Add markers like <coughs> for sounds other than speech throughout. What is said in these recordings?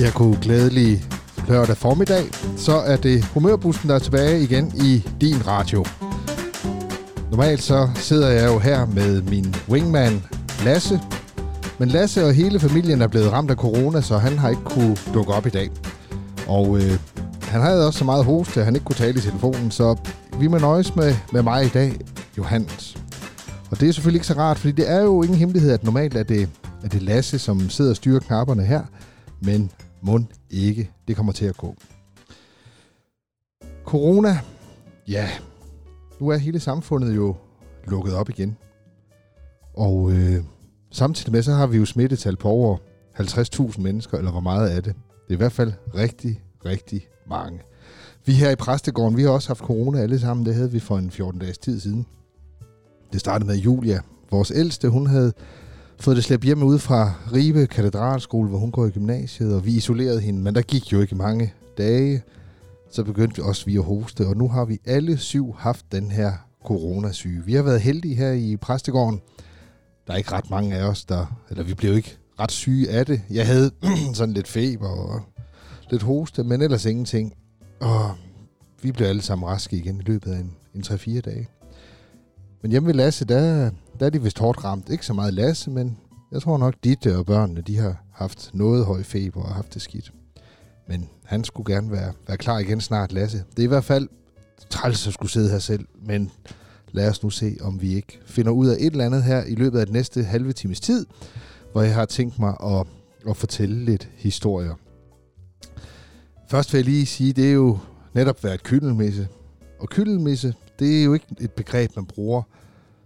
Jeg kunne glædelig lørdag formiddag, så er det humørbussen, der er tilbage igen i din radio. Normalt så sidder jeg jo her med min wingman Lasse, men Lasse og hele familien er blevet ramt af corona, så han har ikke kunne dukke op i dag. Og øh, han havde også så meget hoste, at han ikke kunne tale i telefonen, så vi må nøjes med, med mig i dag, Johannes. Og det er selvfølgelig ikke så rart, fordi det er jo ingen hemmelighed, at normalt er det, er det Lasse, som sidder og styrer knapperne her, men mund ikke. Det kommer til at gå. Corona, ja, nu er hele samfundet jo lukket op igen. Og øh, samtidig med, så har vi jo smittetal på over 50.000 mennesker, eller hvor meget er det? Det er i hvert fald rigtig, rigtig mange. Vi her i Præstegården, vi har også haft corona alle sammen. Det havde vi for en 14 dages tid siden. Det startede med Julia, vores ældste. Hun havde fået det slæbt hjem ud fra Ribe Katedralskole, hvor hun går i gymnasiet, og vi isolerede hende, men der gik jo ikke mange dage. Så begyndte vi også vi at hoste, og nu har vi alle syv haft den her coronasyge. Vi har været heldige her i Præstegården. Der er ikke ret mange af os, der... Eller vi blev ikke ret syge af det. Jeg havde <clears throat> sådan lidt feber og lidt hoste, men ellers ingenting. Og vi blev alle sammen raske igen i løbet af en, en 3-4 dage. Men hjemme ved Lasse, der, der er de vist hårdt ramt. Ikke så meget Lasse, men jeg tror nok, Ditte og børnene, de har haft noget høj feber og haft det skidt. Men han skulle gerne være, være klar igen snart, Lasse. Det er i hvert fald træls at skulle sidde her selv, men lad os nu se, om vi ikke finder ud af et eller andet her i løbet af den næste halve times tid, hvor jeg har tænkt mig at, at fortælle lidt historier. Først vil jeg lige sige, det er jo netop været kyndelmisse. Og kyndelmisse, det er jo ikke et begreb, man bruger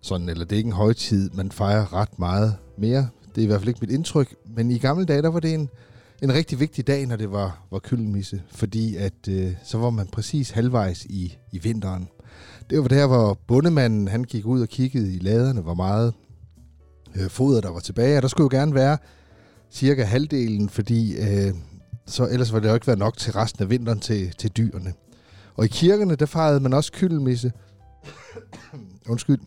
sådan, eller det er ikke en højtid, man fejrer ret meget mere. Det er i hvert fald ikke mit indtryk. Men i gamle dage, der var det en, en rigtig vigtig dag, når det var, var køllemisse, fordi at øh, så var man præcis halvvejs i, i vinteren. Det var der, hvor bundemanden han gik ud og kiggede i laderne, hvor meget øh, foder der var tilbage, og der skulle jo gerne være cirka halvdelen, fordi øh, så ellers ville det jo ikke være nok til resten af vinteren til, til dyrene. Og i kirkerne, der fejrede man også kyldelmisse. <coughs> Undskyld.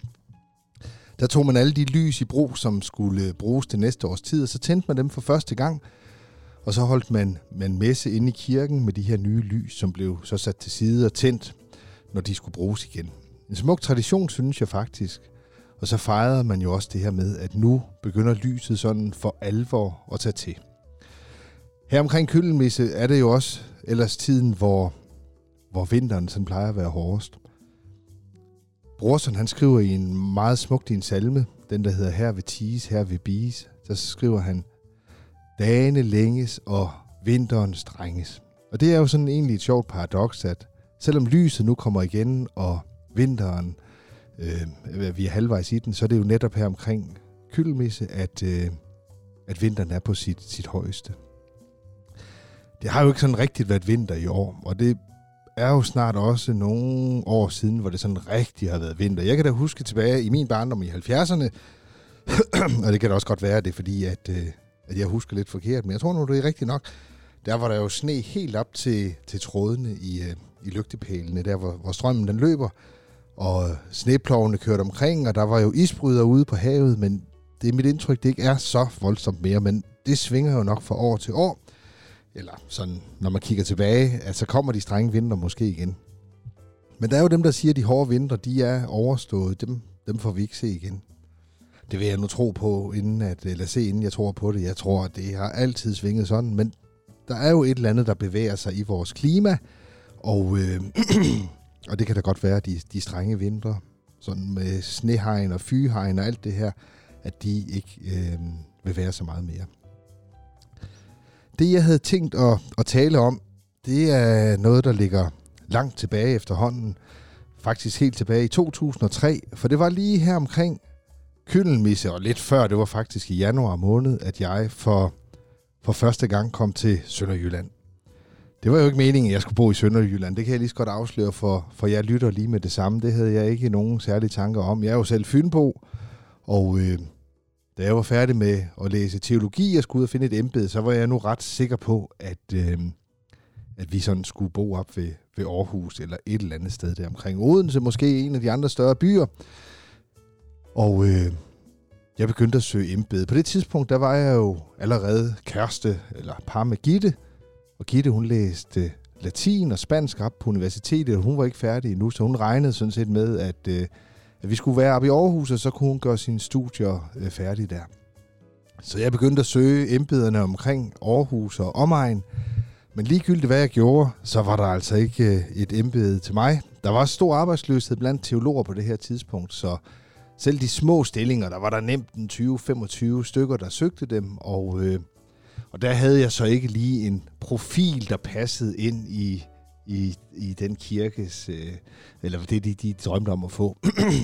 Der tog man alle de lys i brug, som skulle bruges til næste års tid, og så tændte man dem for første gang. Og så holdt man, man messe inde i kirken med de her nye lys, som blev så sat til side og tændt, når de skulle bruges igen. En smuk tradition, synes jeg faktisk. Og så fejrede man jo også det her med, at nu begynder lyset sådan for alvor at tage til. Her omkring Køllenmisse er det jo også ellers tiden, hvor, hvor vinteren sådan plejer at være hårdest. Brorson han skriver i en meget smukt i en salme, den der hedder Her ved tis, her ved bis, så skriver han, Dagene længes og vinteren strenges. Og det er jo sådan egentlig et sjovt paradoks, at selvom lyset nu kommer igen, og vinteren, øh, vi er halvvejs i den, så er det jo netop her omkring kylmisse, at, øh, at vinteren er på sit, sit højeste. Det har jo ikke sådan rigtigt været vinter i år, og det er jo snart også nogle år siden, hvor det sådan rigtig har været vinter. Jeg kan da huske tilbage i min barndom i 70'erne, <clears throat> og det kan da også godt være, det er fordi, at, øh, at jeg husker lidt forkert, men jeg tror nu, det er rigtigt nok. Der var der jo sne helt op til, til trådene i, øh, i lygtepælene, der hvor, hvor strømmen den løber, og sneplovene kørte omkring, og der var jo isbryder ude på havet, men det er mit indtryk, det ikke er så voldsomt mere, men det svinger jo nok fra år til år eller sådan, når man kigger tilbage, at så kommer de strenge vinter måske igen. Men der er jo dem, der siger, at de hårde vinter, de er overstået. Dem, dem får vi ikke se igen. Det vil jeg nu tro på, inden at, øh, eller se, inden jeg tror på det. Jeg tror, at det har altid svinget sådan, men der er jo et eller andet, der bevæger sig i vores klima, og, øh, <clears throat> og det kan da godt være, at de, de strenge vintre, sådan med snehegn og fyhegn og alt det her, at de ikke øh, vil være så meget mere. Det, jeg havde tænkt at, at tale om, det er noget, der ligger langt tilbage efterhånden. Faktisk helt tilbage i 2003, for det var lige her omkring Kyllenmisse, og lidt før, det var faktisk i januar måned, at jeg for, for første gang kom til Sønderjylland. Det var jo ikke meningen, at jeg skulle bo i Sønderjylland. Det kan jeg lige så godt afsløre, for, for jeg lytter lige med det samme. Det havde jeg ikke nogen særlige tanker om. Jeg er jo selv Fynbo, og øh, da jeg var færdig med at læse teologi og skulle ud og finde et embede, så var jeg nu ret sikker på, at, øh, at vi sådan skulle bo op ved, ved Aarhus eller et eller andet sted der omkring Odense, måske en af de andre større byer. Og øh, jeg begyndte at søge embede. På det tidspunkt, der var jeg jo allerede kæreste eller par med Gitte, Og Gitte, hun læste latin og spansk op på universitetet, og hun var ikke færdig endnu, så hun regnede sådan set med, at, øh, at vi skulle være oppe i Aarhus, og så kunne hun gøre sine studier øh, færdige der. Så jeg begyndte at søge embederne omkring Aarhus og omegn, men ligegyldigt hvad jeg gjorde, så var der altså ikke øh, et embede til mig. Der var stor arbejdsløshed blandt teologer på det her tidspunkt, så selv de små stillinger, der var der nemt en 20-25 stykker, der søgte dem, og, øh, og der havde jeg så ikke lige en profil, der passede ind i, i, i den kirkes, øh, eller det de, de drømte om at få.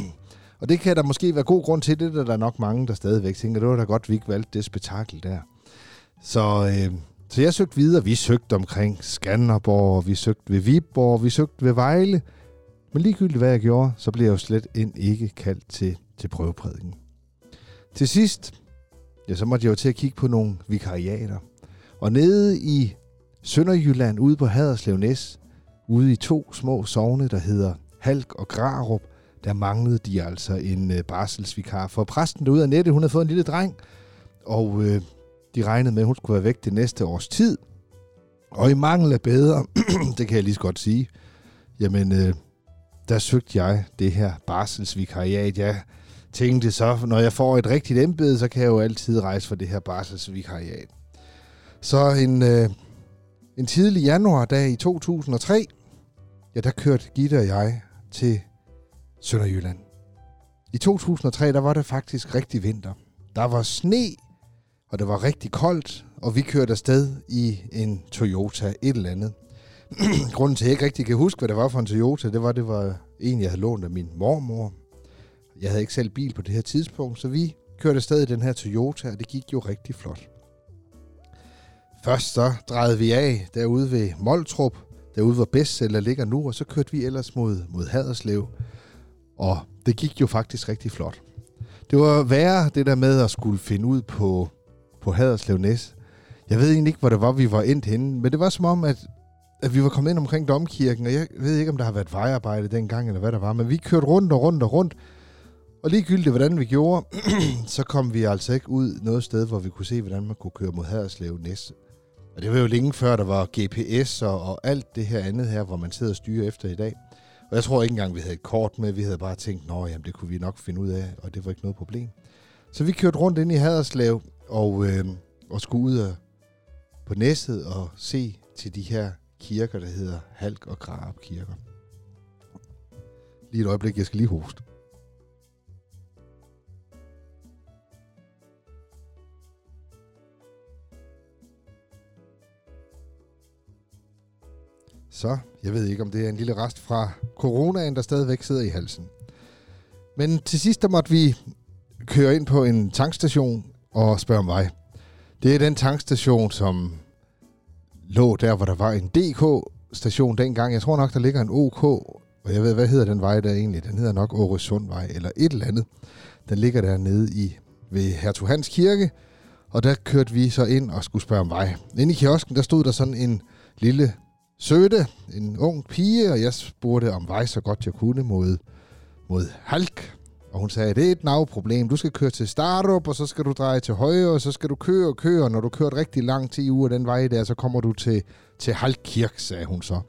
<clears throat> og det kan der måske være god grund til, det der, der nok mange, der stadigvæk tænker, det var da godt, vi ikke valgte det spektakel der. Så, øh, så jeg søgte videre. Vi søgte omkring Skanderborg, vi søgte ved Viborg, vi søgte ved Vejle. Men ligegyldigt hvad jeg gjorde, så blev jeg jo slet ind ikke kaldt til, til prøveprædiken. Til sidst, ja, så måtte jeg jo til at kigge på nogle vikariater. Og nede i Sønderjylland, ude på Haderslev Næs, ude i to små sovne, der hedder Halk og Grarup, der manglede de altså en øh, barselsvikar. For præsten derude af nettet, hun havde fået en lille dreng, og øh, de regnede med, at hun skulle være væk det næste års tid. Og i mangel af bedre, <clears throat> det kan jeg lige så godt sige, jamen, øh, der søgte jeg det her barselsvikariat. Jeg tænkte så, når jeg får et rigtigt embede, så kan jeg jo altid rejse for det her barselsvikariat. Så en, øh, en tidlig januardag i 2003, ja, der kørte Gitte og jeg til Sønderjylland. I 2003, der var det faktisk rigtig vinter. Der var sne, og det var rigtig koldt, og vi kørte afsted i en Toyota et eller andet. <clears throat> Grunden til, at jeg ikke rigtig kan huske, hvad det var for en Toyota, det var, det var en, jeg havde lånt af min mormor. Jeg havde ikke selv bil på det her tidspunkt, så vi kørte afsted i den her Toyota, og det gik jo rigtig flot. Først så drejede vi af derude ved Moltrup, derude hvor bestseller ligger nu, og så kørte vi ellers mod, mod Haderslev. Og det gik jo faktisk rigtig flot. Det var værre det der med at skulle finde ud på, på Haderslev Næs. Jeg ved egentlig ikke, hvor det var, vi var endt henne, men det var som om, at, at vi var kommet ind omkring Domkirken, og jeg ved ikke, om der har været vejarbejde dengang, eller hvad der var, men vi kørte rundt og rundt og rundt, og ligegyldigt, hvordan vi gjorde, <clears throat> så kom vi altså ikke ud noget sted, hvor vi kunne se, hvordan man kunne køre mod Haderslev Næs. Og det var jo længe før, der var GPS og, og alt det her andet her, hvor man sidder og styrer efter i dag. Og jeg tror ikke engang, vi havde et kort med. Vi havde bare tænkt, nå jamen, det kunne vi nok finde ud af, og det var ikke noget problem. Så vi kørte rundt ind i Haderslev og, øh, og skulle ud af, på næsset og se til de her kirker, der hedder Halk og Grab kirker. Lige et øjeblik, jeg skal lige hoste. Så jeg ved ikke, om det er en lille rest fra coronaen, der stadigvæk sidder i halsen. Men til sidst, der måtte vi køre ind på en tankstation og spørge om vej. Det er den tankstation, som lå der, hvor der var en DK-station dengang. Jeg tror nok, der ligger en OK, og jeg ved, hvad hedder den vej der egentlig? Den hedder nok Åresundvej, eller et eller andet. Den ligger dernede i, ved Hertug Hans Kirke, og der kørte vi så ind og skulle spørge om vej. Inde i kiosken, der stod der sådan en lille søde, en ung pige, og jeg spurgte om vej så godt jeg kunne mod, mod Halk. Og hun sagde, det er et navproblem. Du skal køre til Starup, og så skal du dreje til højre, og så skal du køre og køre. Når du kørt rigtig langt til uger den vej der, så kommer du til, til Halkkirk, sagde hun så.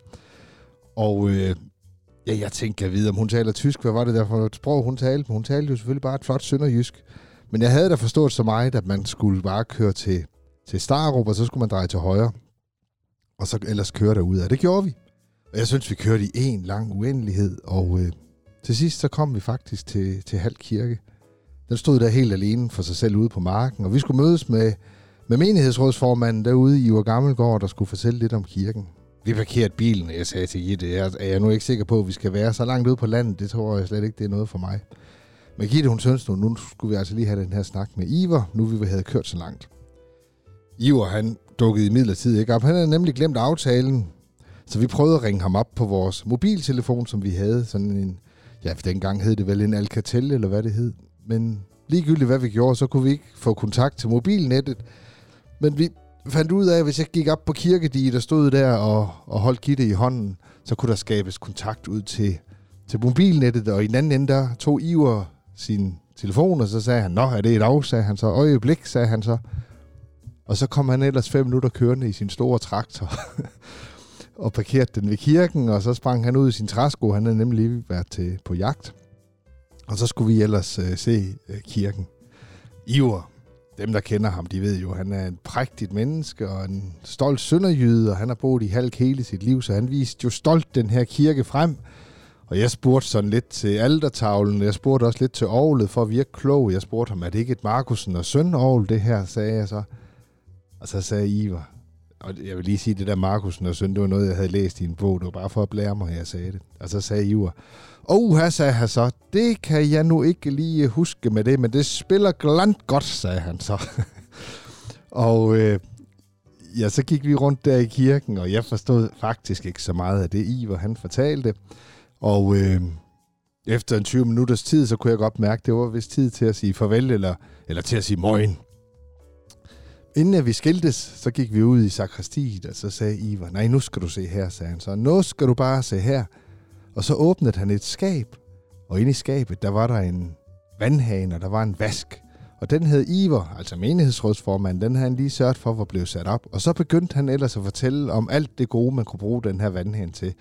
Og øh, ja, jeg tænkte, jeg ved, om hun taler tysk. Hvad var det der for et sprog, hun talte? Hun talte jo selvfølgelig bare et flot sønderjysk. Men jeg havde da forstået så meget, at man skulle bare køre til, til Starup, og så skulle man dreje til højre og så ellers køre derud af. Det gjorde vi. Og jeg synes, vi kørte i en lang uendelighed, og øh, til sidst så kom vi faktisk til, til Halv Kirke. Den stod der helt alene for sig selv ude på marken, og vi skulle mødes med, med menighedsrådsformanden derude i Ur Gammelgård, der skulle fortælle lidt om kirken. Vi parkerede bilen, og jeg sagde til Gitte, jeg er jeg nu ikke sikker på, at vi skal være så langt ude på landet. Det tror jeg slet ikke, det er noget for mig. Men Gitte, hun synes nu, nu skulle vi altså lige have den her snak med Iver, nu vi havde kørt så langt. Iver, han dukkede i ikke op. Han havde nemlig glemt aftalen, så vi prøvede at ringe ham op på vores mobiltelefon, som vi havde. Sådan en, ja, for dengang hed det vel en Alcatel, eller hvad det hed. Men ligegyldigt hvad vi gjorde, så kunne vi ikke få kontakt til mobilnettet. Men vi fandt ud af, at hvis jeg gik op på kirkediget og stod der og, og holdt Gitte i hånden, så kunne der skabes kontakt ud til, til mobilnettet. Og i den anden ende, der tog Iver sin telefon, og så sagde han, Nå, er det et af, sagde han så. Øjeblik, sagde han så. Og så kom han ellers fem minutter kørende i sin store traktor <laughs> og parkerede den ved kirken, og så sprang han ud i sin træsko. Han havde nemlig lige været til, på jagt. Og så skulle vi ellers øh, se øh, kirken. Iver, dem der kender ham, de ved jo, at han er en prægtigt menneske og en stolt sønderjyde, og han har boet i halv hele sit liv, så han viste jo stolt den her kirke frem. Og jeg spurgte sådan lidt til aldertavlen, jeg spurgte også lidt til Aarhus for at virke klog. Jeg spurgte ham, er det ikke et Markusen og søn Aarhus, det her, sagde jeg så. Og så sagde Ivar, og jeg vil lige sige, det der Markusen og søn, det var noget, jeg havde læst i en bog. Det var bare for at blære mig, at jeg sagde det. Og så sagde Ivar, og her sagde han så, det kan jeg nu ikke lige huske med det, men det spiller glant godt, sagde han så. <laughs> og øh, ja, så gik vi rundt der i kirken, og jeg forstod faktisk ikke så meget af det, Ivar han fortalte. Og øh, efter en 20 minutters tid, så kunne jeg godt mærke, at det var vist tid til at sige farvel, eller, eller til at sige morgen. Inden vi skiltes, så gik vi ud i sakristiet, og så sagde Ivar, nej, nu skal du se her, sagde han så. Nu skal du bare se her. Og så åbnede han et skab, og inde i skabet, der var der en vandhane, og der var en vask. Og den hed Iver, altså menighedsrådsformand, den havde han lige sørget for, var blevet sat op. Og så begyndte han ellers at fortælle om alt det gode, man kunne bruge den her vandhane til.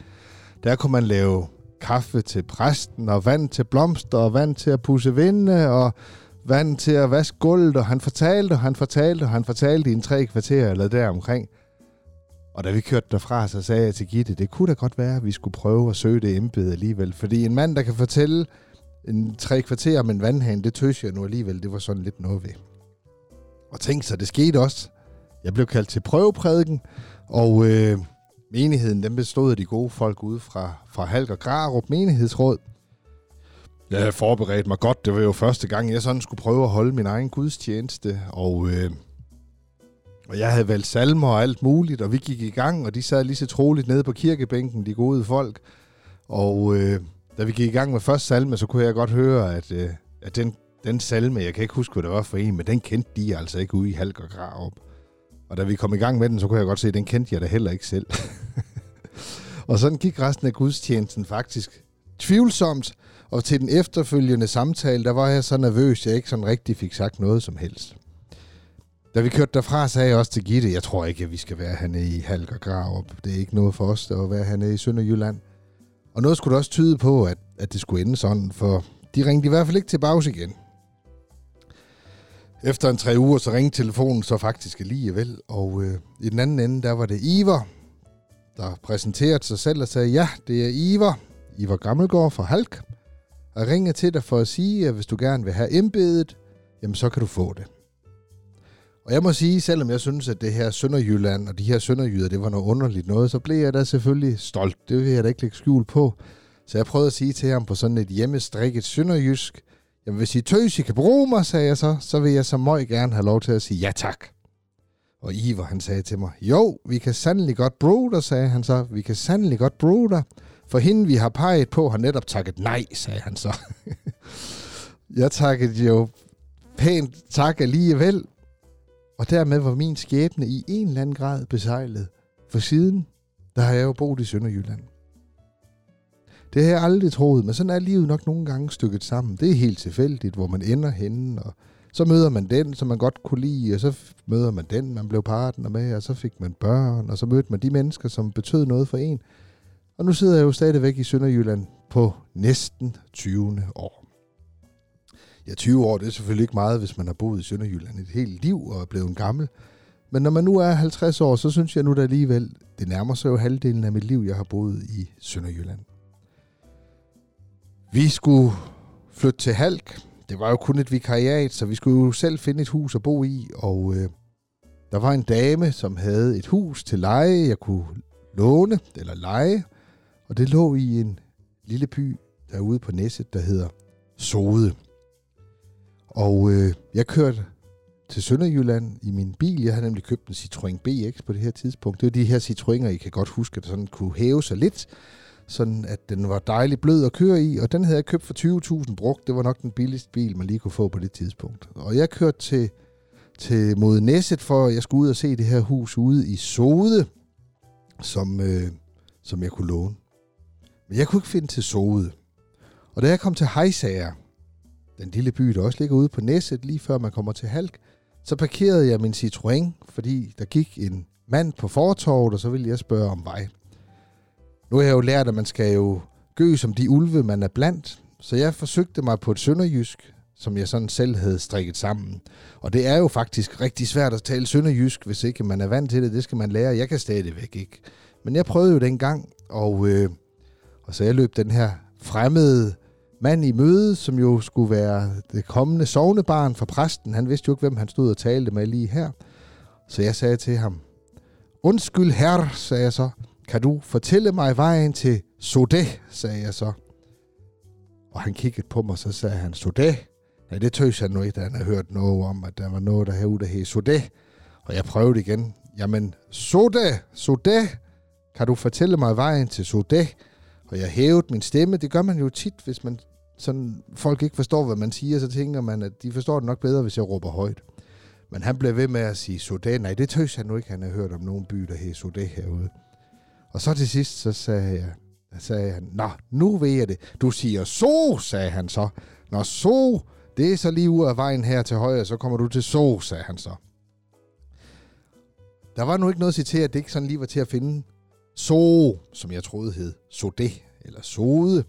Der kunne man lave kaffe til præsten, og vand til blomster, og vand til at pusse vinde, og vand til at vaske gulvet, og han fortalte, og han fortalte, og han fortalte i en tre kvarter eller der omkring. Og da vi kørte derfra, så sagde jeg til Gitte, det kunne da godt være, at vi skulle prøve at søge det embede alligevel. Fordi en mand, der kan fortælle en tre kvarter om en vandhane, det tøs jeg nu alligevel, det var sådan lidt noget ved. Og tænk så, det skete også. Jeg blev kaldt til prøveprædiken, og øh, menigheden den bestod af de gode folk ude fra, fra Halk og Grarup menighedsråd. Jeg havde forberedt mig godt. Det var jo første gang, jeg sådan skulle prøve at holde min egen gudstjeneste. Og, øh, og jeg havde valgt salmer og alt muligt, og vi gik i gang, og de sad lige så troligt nede på kirkebænken, de gode folk. Og øh, da vi gik i gang med første salme, så kunne jeg godt høre, at, øh, at den, den salme, jeg kan ikke huske, hvad det var for en, men den kendte de altså ikke ude i Halk og Grav. Og da vi kom i gang med den, så kunne jeg godt se, at den kendte jeg da heller ikke selv. <laughs> og sådan gik resten af gudstjenesten faktisk tvivlsomt, og til den efterfølgende samtale, der var jeg så nervøs, at jeg ikke sådan rigtig fik sagt noget som helst. Da vi kørte derfra, sagde jeg også til Gitte, jeg tror ikke, at vi skal være hernede i Halk og Grav. Det er ikke noget for os at være hernede i Sønderjylland. Og noget skulle det også tyde på, at, at det skulle ende sådan, for de ringte i hvert fald ikke til bags igen. Efter en tre uger, så ringte telefonen så faktisk alligevel, og øh, i den anden ende, der var det Iver, der præsenterede sig selv og sagde, ja, det er Iver, Iver Gammelgaard fra Halk, og ringer til dig for at sige, at hvis du gerne vil have embedet, jamen så kan du få det. Og jeg må sige, selvom jeg synes, at det her Sønderjylland og de her Sønderjyder, det var noget underligt noget, så blev jeg da selvfølgelig stolt. Det vil jeg da ikke lægge skjul på. Så jeg prøvede at sige til ham på sådan et hjemmestrikket sønderjysk, jamen hvis I tøs, I kan bruge mig, sagde jeg så, så vil jeg så meget gerne have lov til at sige ja tak. Og Ivar, han sagde til mig, jo, vi kan sandelig godt bruge dig, sagde han så. Vi kan sandelig godt bruge dig. For hende, vi har peget på, har netop takket nej, sagde han så. <laughs> jeg takkede jo pænt tak alligevel, og dermed var min skæbne i en eller anden grad besejlet. For siden, der har jeg jo boet i Sønderjylland. Det har jeg aldrig troet, men sådan er livet nok nogle gange stykket sammen. Det er helt tilfældigt, hvor man ender henne, og så møder man den, som man godt kunne lide, og så møder man den, man blev partner med, og så fik man børn, og så mødte man de mennesker, som betød noget for en. Og nu sidder jeg jo stadigvæk i Sønderjylland på næsten 20. år. Ja, 20 år, det er selvfølgelig ikke meget, hvis man har boet i Sønderjylland et helt liv og er blevet en gammel. Men når man nu er 50 år, så synes jeg nu da alligevel, det nærmer sig jo halvdelen af mit liv, jeg har boet i Sønderjylland. Vi skulle flytte til Halk. Det var jo kun et vikariat, så vi skulle jo selv finde et hus at bo i, og øh, der var en dame, som havde et hus til leje, jeg kunne låne eller leje, og det lå i en lille by derude på Næsset, der hedder Sode. Og øh, jeg kørte til Sønderjylland i min bil. Jeg havde nemlig købt en Citroën BX på det her tidspunkt. Det er de her Citroëner, I kan godt huske, at sådan kunne hæve sig lidt, sådan at den var dejlig blød at køre i, og den havde jeg købt for 20.000 brugt. Det var nok den billigste bil, man lige kunne få på det tidspunkt. Og jeg kørte til, til mod Næsset, for jeg skulle ud og se det her hus ude i Sode, som, øh, som jeg kunne låne. Men jeg kunne ikke finde til Sode. Og da jeg kom til Hejsager, den lille by, der også ligger ude på Næsset, lige før man kommer til Halk, Så parkerede jeg min Citroën, fordi der gik en mand på fortorvet, og så ville jeg spørge om vej. Nu har jeg jo lært, at man skal jo gø som de ulve, man er blandt, så jeg forsøgte mig på et sønderjysk, som jeg sådan selv havde strikket sammen. Og det er jo faktisk rigtig svært at tale sønderjysk, hvis ikke man er vant til det. Det skal man lære. Jeg kan stadigvæk ikke. Men jeg prøvede jo dengang, og, øh, og så jeg løb den her fremmede mand i møde, som jo skulle være det kommende sovnebarn for præsten. Han vidste jo ikke, hvem han stod og talte med lige her. Så jeg sagde til ham, Undskyld herre, sagde jeg så. Kan du fortælle mig vejen til Sode, sagde jeg så. Og han kiggede på mig, så sagde han, Sode? Nej, det tøs han nu ikke, da han havde hørt noget om, at der var noget der herude, der hed Sode. Og jeg prøvede igen. Jamen, Sode, Sode, kan du fortælle mig vejen til Sode? Og jeg hævede min stemme. Det gør man jo tit, hvis man sådan, folk ikke forstår, hvad man siger, så tænker man, at de forstår det nok bedre, hvis jeg råber højt. Men han blev ved med at sige Sudan. Nej, det tøs han nu ikke. Han har hørt om nogen by, der hed Sudan herude. Og så til sidst, så sagde jeg, sagde han, Nå, nu ved jeg det. Du siger så, sagde han så. Nå, så, det er så lige ud af vejen her til højre, så kommer du til så, sagde han så. Der var nu ikke noget at citere, at det ikke sådan lige var til at finde So, som jeg troede hed Sode, eller Sode.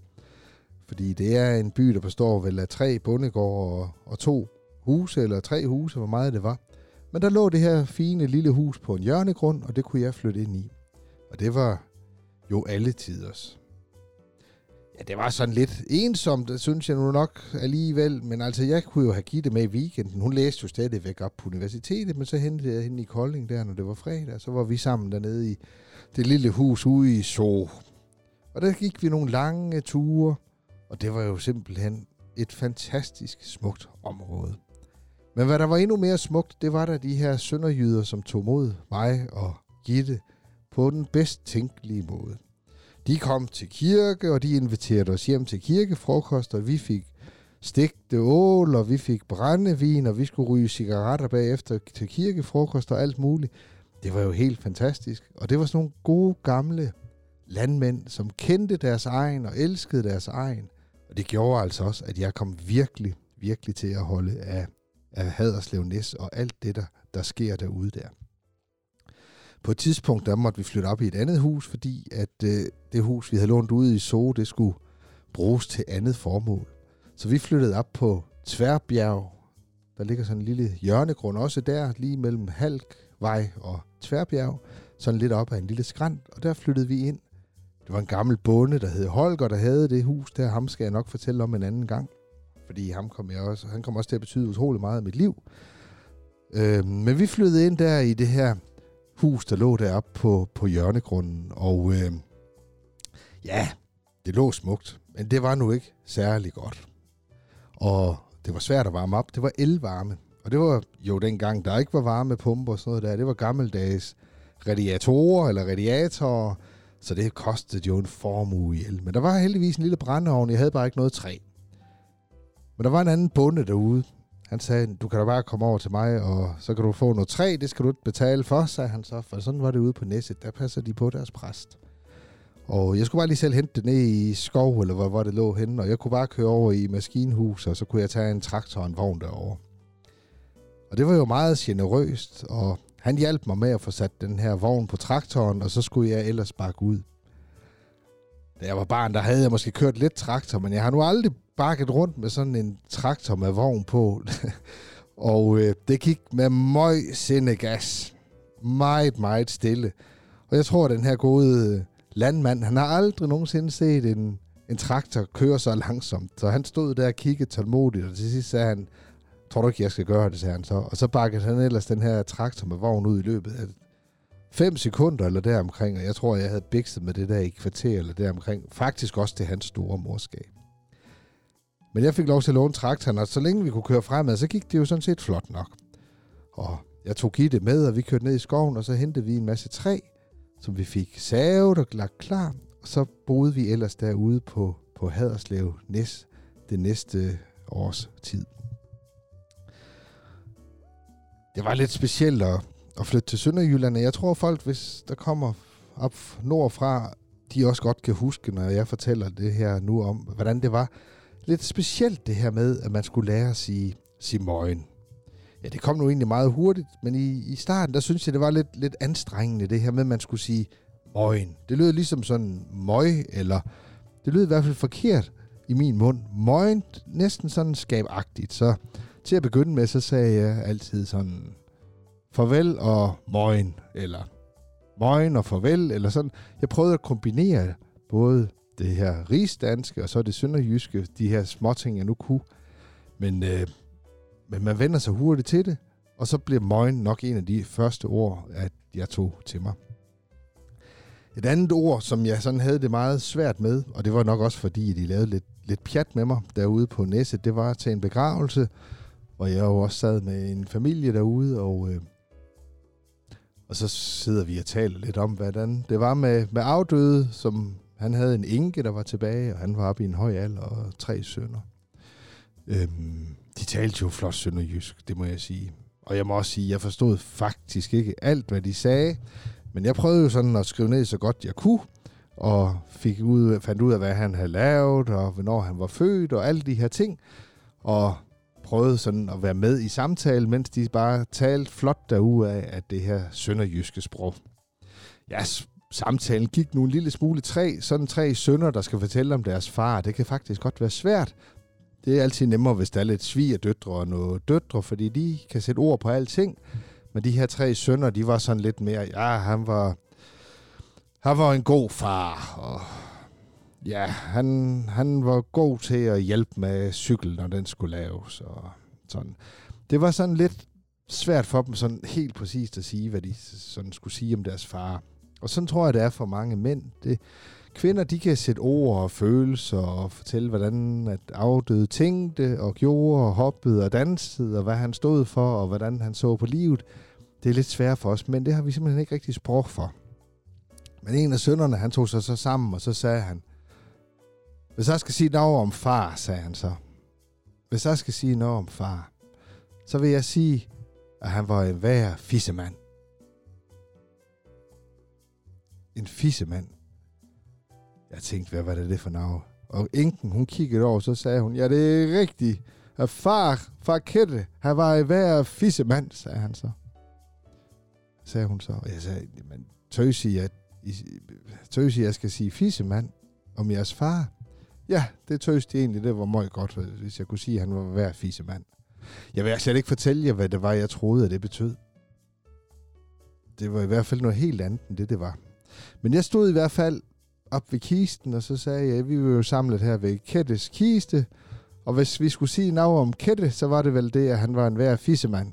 Fordi det er en by, der består vel af tre bondegårde og, og to huse, eller tre huse, hvor meget det var. Men der lå det her fine lille hus på en hjørnegrund, og det kunne jeg flytte ind i. Og det var jo alle tiders. Ja, det var sådan lidt ensomt, synes jeg nu nok alligevel. Men altså, jeg kunne jo have givet det med i weekenden. Hun læste jo stadigvæk op på universitetet, men så hentede jeg hende i Kolding der, når det var fredag. Så var vi sammen dernede i det lille hus ude i So. Og der gik vi nogle lange ture, og det var jo simpelthen et fantastisk smukt område. Men hvad der var endnu mere smukt, det var da de her sønderjyder, som tog mod mig og Gitte på den bedst tænkelige måde. De kom til kirke, og de inviterede os hjem til kirkefrokost, og vi fik stegte ål, og vi fik brændevin, og vi skulle ryge cigaretter bagefter til kirkefrokost og alt muligt. Det var jo helt fantastisk. Og det var sådan nogle gode, gamle landmænd, som kendte deres egen og elskede deres egen. Og det gjorde altså også, at jeg kom virkelig, virkelig til at holde af, af Haderslev Næs og alt det, der, der sker derude der. På et tidspunkt, der måtte vi flytte op i et andet hus, fordi at øh, det hus, vi havde lånt ude i So, det skulle bruges til andet formål. Så vi flyttede op på Tværbjerg. Der ligger sådan en lille hjørnegrund også der, lige mellem Halkvej og Tværbjerg. Sådan lidt op ad en lille skrant, og der flyttede vi ind. Det var en gammel bonde, der hed Holger, der havde det hus der. Ham skal jeg nok fortælle om en anden gang. Fordi ham kom jeg også, han kom også til at betyde utrolig meget i mit liv. Øh, men vi flyttede ind der i det her hus, der lå deroppe på, på hjørnegrunden. Og øh, ja, det lå smukt, men det var nu ikke særlig godt. Og det var svært at varme op. Det var elvarme. Og det var jo dengang, der ikke var varmepumper og sådan noget der. Det var gammeldags radiatorer eller radiatorer. Så det kostede jo en formue i el. Men der var heldigvis en lille brændeovn. Jeg havde bare ikke noget træ. Men der var en anden bonde derude, han sagde, du kan da bare komme over til mig, og så kan du få noget træ, det skal du ikke betale for, sagde han så. For sådan var det ude på Næsset, der passer de på deres præst. Og jeg skulle bare lige selv hente det ned i skov, eller hvor, hvor det lå henne, og jeg kunne bare køre over i maskinhus, og så kunne jeg tage en traktor og en vogn derovre. Og det var jo meget generøst, og han hjalp mig med at få sat den her vogn på traktoren, og så skulle jeg ellers bakke ud. Da jeg var barn, der havde jeg måske kørt lidt traktor, men jeg har nu aldrig bakket rundt med sådan en traktor med vogn på. <laughs> og øh, det gik med møg sinde gas. Meget, meget stille. Og jeg tror, at den her gode øh, landmand, han har aldrig nogensinde set en, en traktor køre så langsomt. Så han stod der og kiggede tålmodigt, og til sidst sagde han, tror du ikke, jeg skal gøre det, sagde han så. Og så bakkede han ellers den her traktor med vogn ud i løbet af 5 sekunder eller deromkring, og jeg tror, jeg havde bikset med det der i kvarter eller deromkring. Faktisk også til hans store morskab. Men jeg fik lov til at låne traktoren, og så længe vi kunne køre fremad, så gik det jo sådan set flot nok. Og jeg tog Gitte med, og vi kørte ned i skoven, og så hentede vi en masse træ, som vi fik savet og lagt klar. Og så boede vi ellers derude på, på Haderslev næst, det næste års tid. Det var lidt specielt at, at flytte til Sønderjylland, og jeg tror folk, hvis der kommer op nordfra, de også godt kan huske, når jeg fortæller det her nu om, hvordan det var lidt specielt det her med, at man skulle lære at sige, sige morgen. Ja, det kom nu egentlig meget hurtigt, men i, i starten, der synes jeg, det var lidt, lidt anstrengende, det her med, at man skulle sige møgen. Det lød ligesom sådan møg, eller det lød i hvert fald forkert i min mund. Møgen, næsten sådan skabagtigt. Så til at begynde med, så sagde jeg altid sådan farvel og møgen, eller møgen og farvel, eller sådan. Jeg prøvede at kombinere både det her rigsdanske og så det sønderjyske, de her småting, jeg nu kunne. Men, øh, men man vender sig hurtigt til det, og så bliver møgen nok en af de første ord, at jeg tog til mig. Et andet ord, som jeg sådan havde det meget svært med, og det var nok også fordi, de lavede lidt, lidt pjat med mig derude på Næsset, det var til en begravelse, hvor jeg jo også sad med en familie derude, og, øh, og så sidder vi og taler lidt om, hvordan det var med, med afdøde, som han havde en enke, der var tilbage, og han var oppe i en høj alder og tre sønner. Øhm, de talte jo flot sønderjysk, det må jeg sige. Og jeg må også sige, jeg forstod faktisk ikke alt, hvad de sagde, men jeg prøvede jo sådan at skrive ned så godt jeg kunne, og fik ud, fandt ud af, hvad han havde lavet, og hvornår han var født, og alle de her ting. Og prøvede sådan at være med i samtalen, mens de bare talte flot derude af, at det her sønderjyske sprog. Ja, samtalen gik nu en lille smule tre, sådan tre sønner, der skal fortælle om deres far. Det kan faktisk godt være svært. Det er altid nemmere, hvis der er lidt svigerdøtre og noget døtre, fordi de kan sætte ord på alting. Men de her tre sønner, de var sådan lidt mere, ja, han var, han var en god far, og ja, han, han var god til at hjælpe med cykel, når den skulle laves, og sådan. Det var sådan lidt svært for dem sådan helt præcist at sige, hvad de sådan skulle sige om deres far. Og sådan tror jeg, det er for mange mænd. Det, kvinder, de kan sætte ord og følelser og fortælle, hvordan at afdøde tænkte og gjorde og hoppede og dansede, og hvad han stod for, og hvordan han så på livet. Det er lidt svært for os, men det har vi simpelthen ikke rigtig sprog for. Men en af sønderne, han tog sig så sammen, og så sagde han, hvis jeg skal sige noget om far, sagde han så. Hvis jeg skal sige noget om far, så vil jeg sige, at han var en værre fissemand. En fissemand. Jeg tænkte, hvad var det, det for navn? Og enken, hun kiggede over, så sagde hun, ja, det er rigtigt. At far, far Kette, han var i hver fissemand, sagde han så. Sagde hun så. Og jeg sagde, men tøs I, at, tøs I, jeg skal sige fissemand om jeres far? Ja, det tøs de egentlig, det var meget godt, hvis jeg kunne sige, at han var hver fissemand. Jeg vil slet ikke fortælle jer, hvad det var, jeg troede, at det betød. Det var i hvert fald noget helt andet, end det, det var. Men jeg stod i hvert fald op ved kisten, og så sagde jeg, at vi var jo samlet her ved Kettes kiste, og hvis vi skulle sige noget om Kette, så var det vel det, at han var en værd fissemand.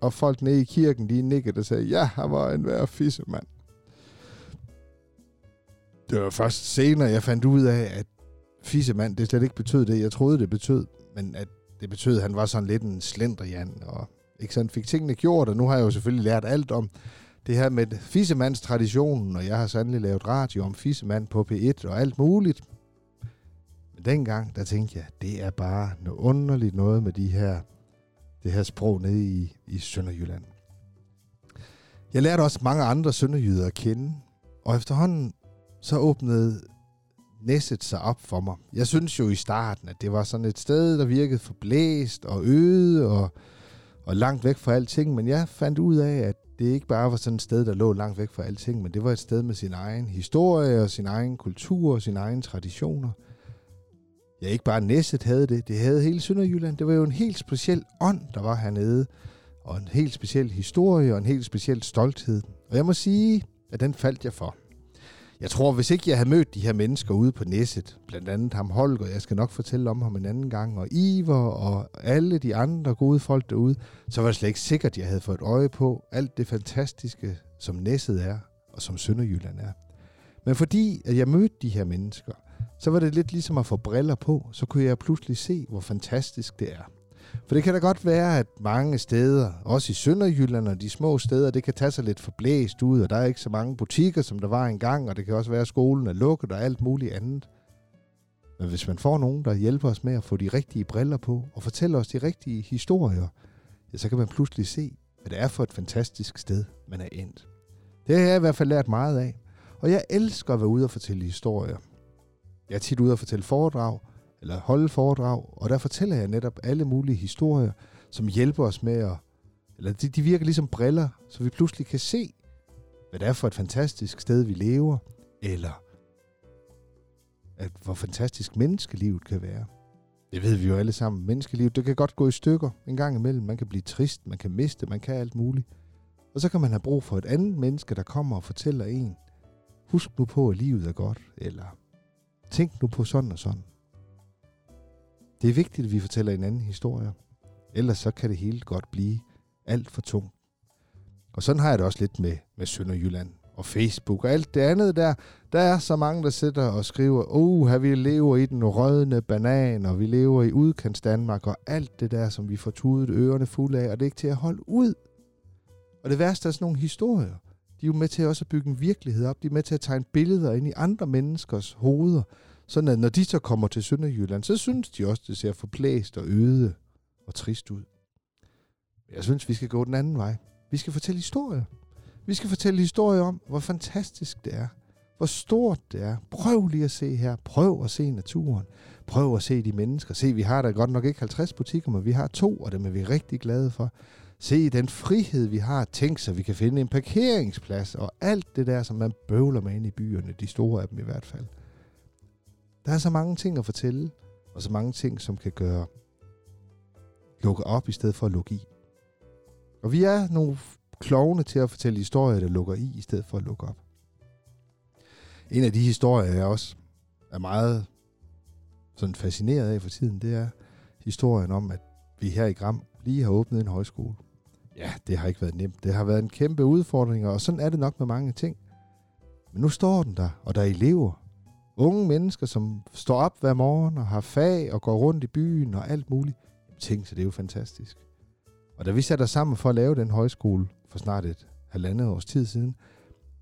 Og folk nede i kirken, de nikkede og sagde, ja, han var en værd fissemand. Det var først senere, jeg fandt ud af, at fissemand, det slet ikke betød det, jeg troede, det betød. Men at det betød, at han var sådan lidt en slendrian, og ikke sådan fik tingene gjort, og nu har jeg jo selvfølgelig lært alt om det her med fissemandstraditionen, og jeg har sandelig lavet radio om fissemand på P1 og alt muligt. Men dengang, der tænkte jeg, det er bare noget underligt noget med de her, det her sprog nede i, i Sønderjylland. Jeg lærte også mange andre sønderjyder at kende, og efterhånden så åbnede Næsset sig op for mig. Jeg synes jo i starten, at det var sådan et sted, der virkede forblæst og øde og, og langt væk fra alting, men jeg fandt ud af, at det ikke bare var sådan et sted, der lå langt væk fra alting, men det var et sted med sin egen historie og sin egen kultur og sin egen traditioner. Ja, ikke bare Næsset havde det, det havde hele Sønderjylland. Det var jo en helt speciel ånd, der var hernede, og en helt speciel historie og en helt speciel stolthed. Og jeg må sige, at den faldt jeg for. Jeg tror, hvis ikke jeg havde mødt de her mennesker ude på Næsset, blandt andet ham Holger, jeg skal nok fortælle om ham en anden gang, og Iver og alle de andre gode folk derude, så var det slet ikke sikkert, at jeg havde fået øje på alt det fantastiske, som Næsset er, og som Sønderjylland er. Men fordi at jeg mødte de her mennesker, så var det lidt ligesom at få briller på, så kunne jeg pludselig se, hvor fantastisk det er. For det kan da godt være, at mange steder, også i Sønderjylland og de små steder, det kan tage sig lidt forblæst ud, og der er ikke så mange butikker, som der var engang, og det kan også være, at skolen er lukket og alt muligt andet. Men hvis man får nogen, der hjælper os med at få de rigtige briller på, og fortæller os de rigtige historier, ja, så kan man pludselig se, hvad det er for et fantastisk sted, man er endt. Det har jeg i hvert fald lært meget af, og jeg elsker at være ude og fortælle historier. Jeg er tit ude og fortælle foredrag, eller holde foredrag, og der fortæller jeg netop alle mulige historier, som hjælper os med at Eller de, de virker ligesom briller, så vi pludselig kan se, hvad det er for et fantastisk sted, vi lever, eller at hvor fantastisk menneskelivet kan være. Det ved vi jo alle sammen. Menneskelivet, det kan godt gå i stykker en gang imellem. Man kan blive trist, man kan miste, man kan alt muligt. Og så kan man have brug for et andet menneske, der kommer og fortæller en, husk nu på, at livet er godt, eller tænk nu på sådan og sådan. Det er vigtigt, at vi fortæller hinanden historier. Ellers så kan det hele godt blive alt for tungt. Og sådan har jeg det også lidt med, med Sønderjylland og Facebook og alt det andet der. Der er så mange, der sidder og skriver, oh, vi lever i den rødne banan, og vi lever i udkants Danmark, og alt det der, som vi får tudet ørerne fulde af, og det er ikke til at holde ud. Og det værste er sådan nogle historier. De er jo med til også at bygge en virkelighed op. De er med til at tegne billeder ind i andre menneskers hoveder. Sådan at når de så kommer til Sønderjylland, så synes de også, det ser forplæst og øde og trist ud. Jeg synes, vi skal gå den anden vej. Vi skal fortælle historier. Vi skal fortælle historier om, hvor fantastisk det er. Hvor stort det er. Prøv lige at se her. Prøv at se naturen. Prøv at se de mennesker. Se, vi har da godt nok ikke 50 butikker, men vi har to, og dem er vi rigtig glade for. Se den frihed, vi har. Tænk så, vi kan finde en parkeringsplads og alt det der, som man bøvler med ind i byerne. De store af dem i hvert fald. Der er så mange ting at fortælle, og så mange ting, som kan gøre lukke op i stedet for at lukke i. Og vi er nogle klovne til at fortælle historier, der lukker i, i stedet for at lukke op. En af de historier, jeg også er meget sådan fascineret af for tiden, det er historien om, at vi her i Gram lige har åbnet en højskole. Ja, det har ikke været nemt. Det har været en kæmpe udfordring, og sådan er det nok med mange ting. Men nu står den der, og der er elever. Unge mennesker, som står op hver morgen og har fag og går rundt i byen og alt muligt. Tænk, så det er jo fantastisk. Og da vi satte os sammen for at lave den højskole for snart et halvandet års tid siden,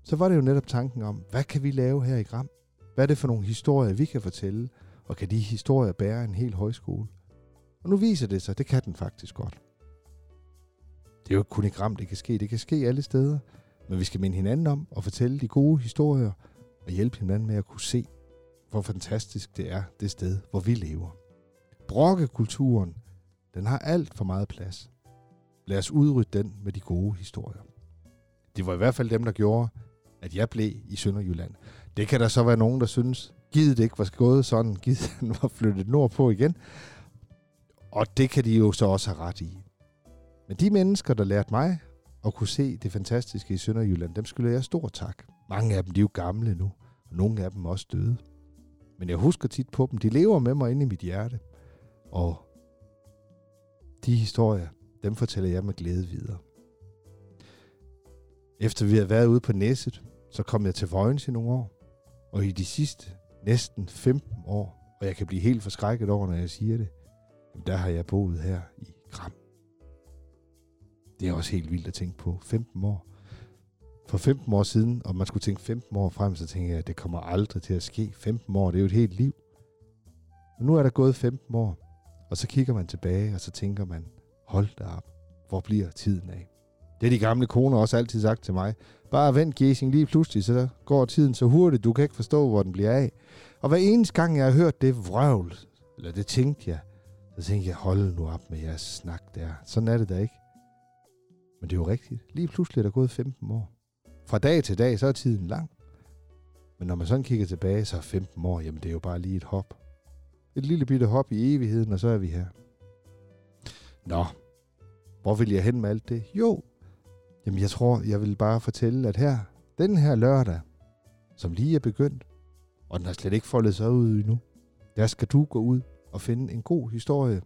så var det jo netop tanken om, hvad kan vi lave her i Gram? Hvad er det for nogle historier, vi kan fortælle? Og kan de historier bære en hel højskole? Og nu viser det sig, det kan den faktisk godt. Det er jo ikke kun i Gram, det kan ske. Det kan ske alle steder. Men vi skal minde hinanden om at fortælle de gode historier og hjælpe hinanden med at kunne se, hvor fantastisk det er, det sted, hvor vi lever. Brokkekulturen, den har alt for meget plads. Lad os udrydde den med de gode historier. Det var i hvert fald dem, der gjorde, at jeg blev i Sønderjylland. Det kan der så være nogen, der synes, givet det ikke var gået sådan, <laughs> givet han var flyttet nordpå igen. Og det kan de jo så også have ret i. Men de mennesker, der lærte mig at kunne se det fantastiske i Sønderjylland, dem skylder jeg stor tak. Mange af dem, de er jo gamle nu, og nogle af dem også døde. Men jeg husker tit på dem. De lever med mig inde i mit hjerte. Og de historier, dem fortæller jeg med glæde videre. Efter vi har været ude på Næsset, så kom jeg til Vojens i nogle år. Og i de sidste næsten 15 år, og jeg kan blive helt forskrækket over, når jeg siger det, der har jeg boet her i Kram. Det er også helt vildt at tænke på. 15 år. For 15 år siden, og man skulle tænke 15 år frem, så tænker jeg, at det kommer aldrig til at ske. 15 år, det er jo et helt liv. Men nu er der gået 15 år, og så kigger man tilbage, og så tænker man, hold da op, hvor bliver tiden af? Det er de gamle koner også altid sagt til mig. Bare vent, Gesing, lige pludselig, så går tiden så hurtigt, du kan ikke forstå, hvor den bliver af. Og hver eneste gang, jeg har hørt det vrøvl, eller det tænkte jeg, så tænkte jeg, hold nu op med jeres snak der. Sådan er det da ikke. Men det er jo rigtigt. Lige pludselig er der gået 15 år. Fra dag til dag, så er tiden lang. Men når man sådan kigger tilbage, så er 15 år, jamen det er jo bare lige et hop. Et lille bitte hop i evigheden, og så er vi her. Nå, hvor vil jeg hen med alt det? Jo, jamen jeg tror, jeg vil bare fortælle, at her, den her lørdag, som lige er begyndt, og den har slet ikke foldet sig ud endnu, der skal du gå ud og finde en god historie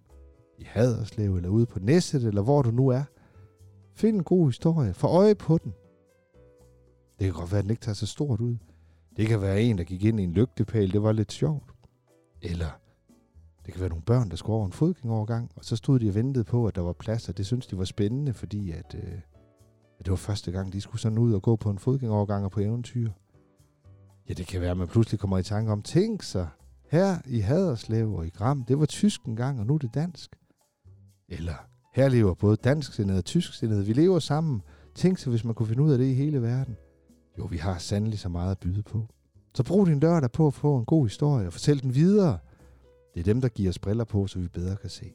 i Haderslev, eller ude på Næsset, eller hvor du nu er. Find en god historie. Få øje på den. Det kan godt være, at den ikke tager så stort ud. Det kan være en, der gik ind i en lygtepæl. Det var lidt sjovt. Eller det kan være nogle børn, der skulle over en fodgængovergang, og så stod de og ventede på, at der var plads, og det syntes de var spændende, fordi at, øh, at det var første gang, de skulle sådan ud og gå på en fodgængovergang og på eventyr. Ja, det kan være, at man pludselig kommer i tanke om, tænk sig, her i Haderslev og i Gram, det var tysk engang, og nu er det dansk. Eller her lever både dansksindede og tysksindede. Vi lever sammen. Tænk sig, hvis man kunne finde ud af det i hele verden. Jo, vi har sandelig så meget at byde på. Så brug din lørdag på at få en god historie og fortæl den videre. Det er dem, der giver os briller på, så vi bedre kan se.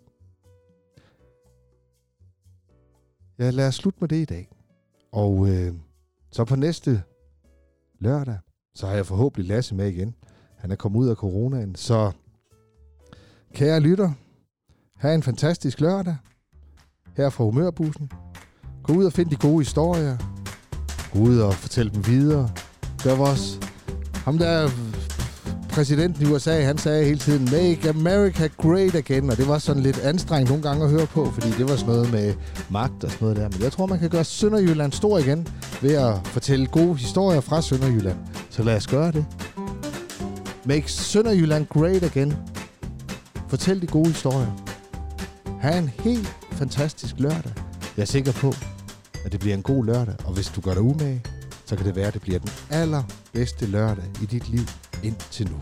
ja, lad os slutte med det i dag. Og øh, så på næste lørdag, så har jeg forhåbentlig Lasse med igen. Han er kommet ud af coronaen, så kære lytter, have en fantastisk lørdag her fra Humørbussen. Gå ud og find de gode historier. Gå ud og fortæl dem videre. Der var også Ham der præsidenten i USA, han sagde hele tiden, Make America Great Again, og det var sådan lidt anstrengt nogle gange at høre på, fordi det var sådan noget med magt og sådan noget der. Men jeg tror, man kan gøre Sønderjylland stor igen ved at fortælle gode historier fra Sønderjylland. Så lad os gøre det. Make Sønderjylland Great Again. Fortæl de gode historier. Ha' en helt fantastisk lørdag. Jeg er sikker på, at det bliver en god lørdag, og hvis du gør dig umage, så kan det være, at det bliver den allerbedste lørdag i dit liv indtil nu.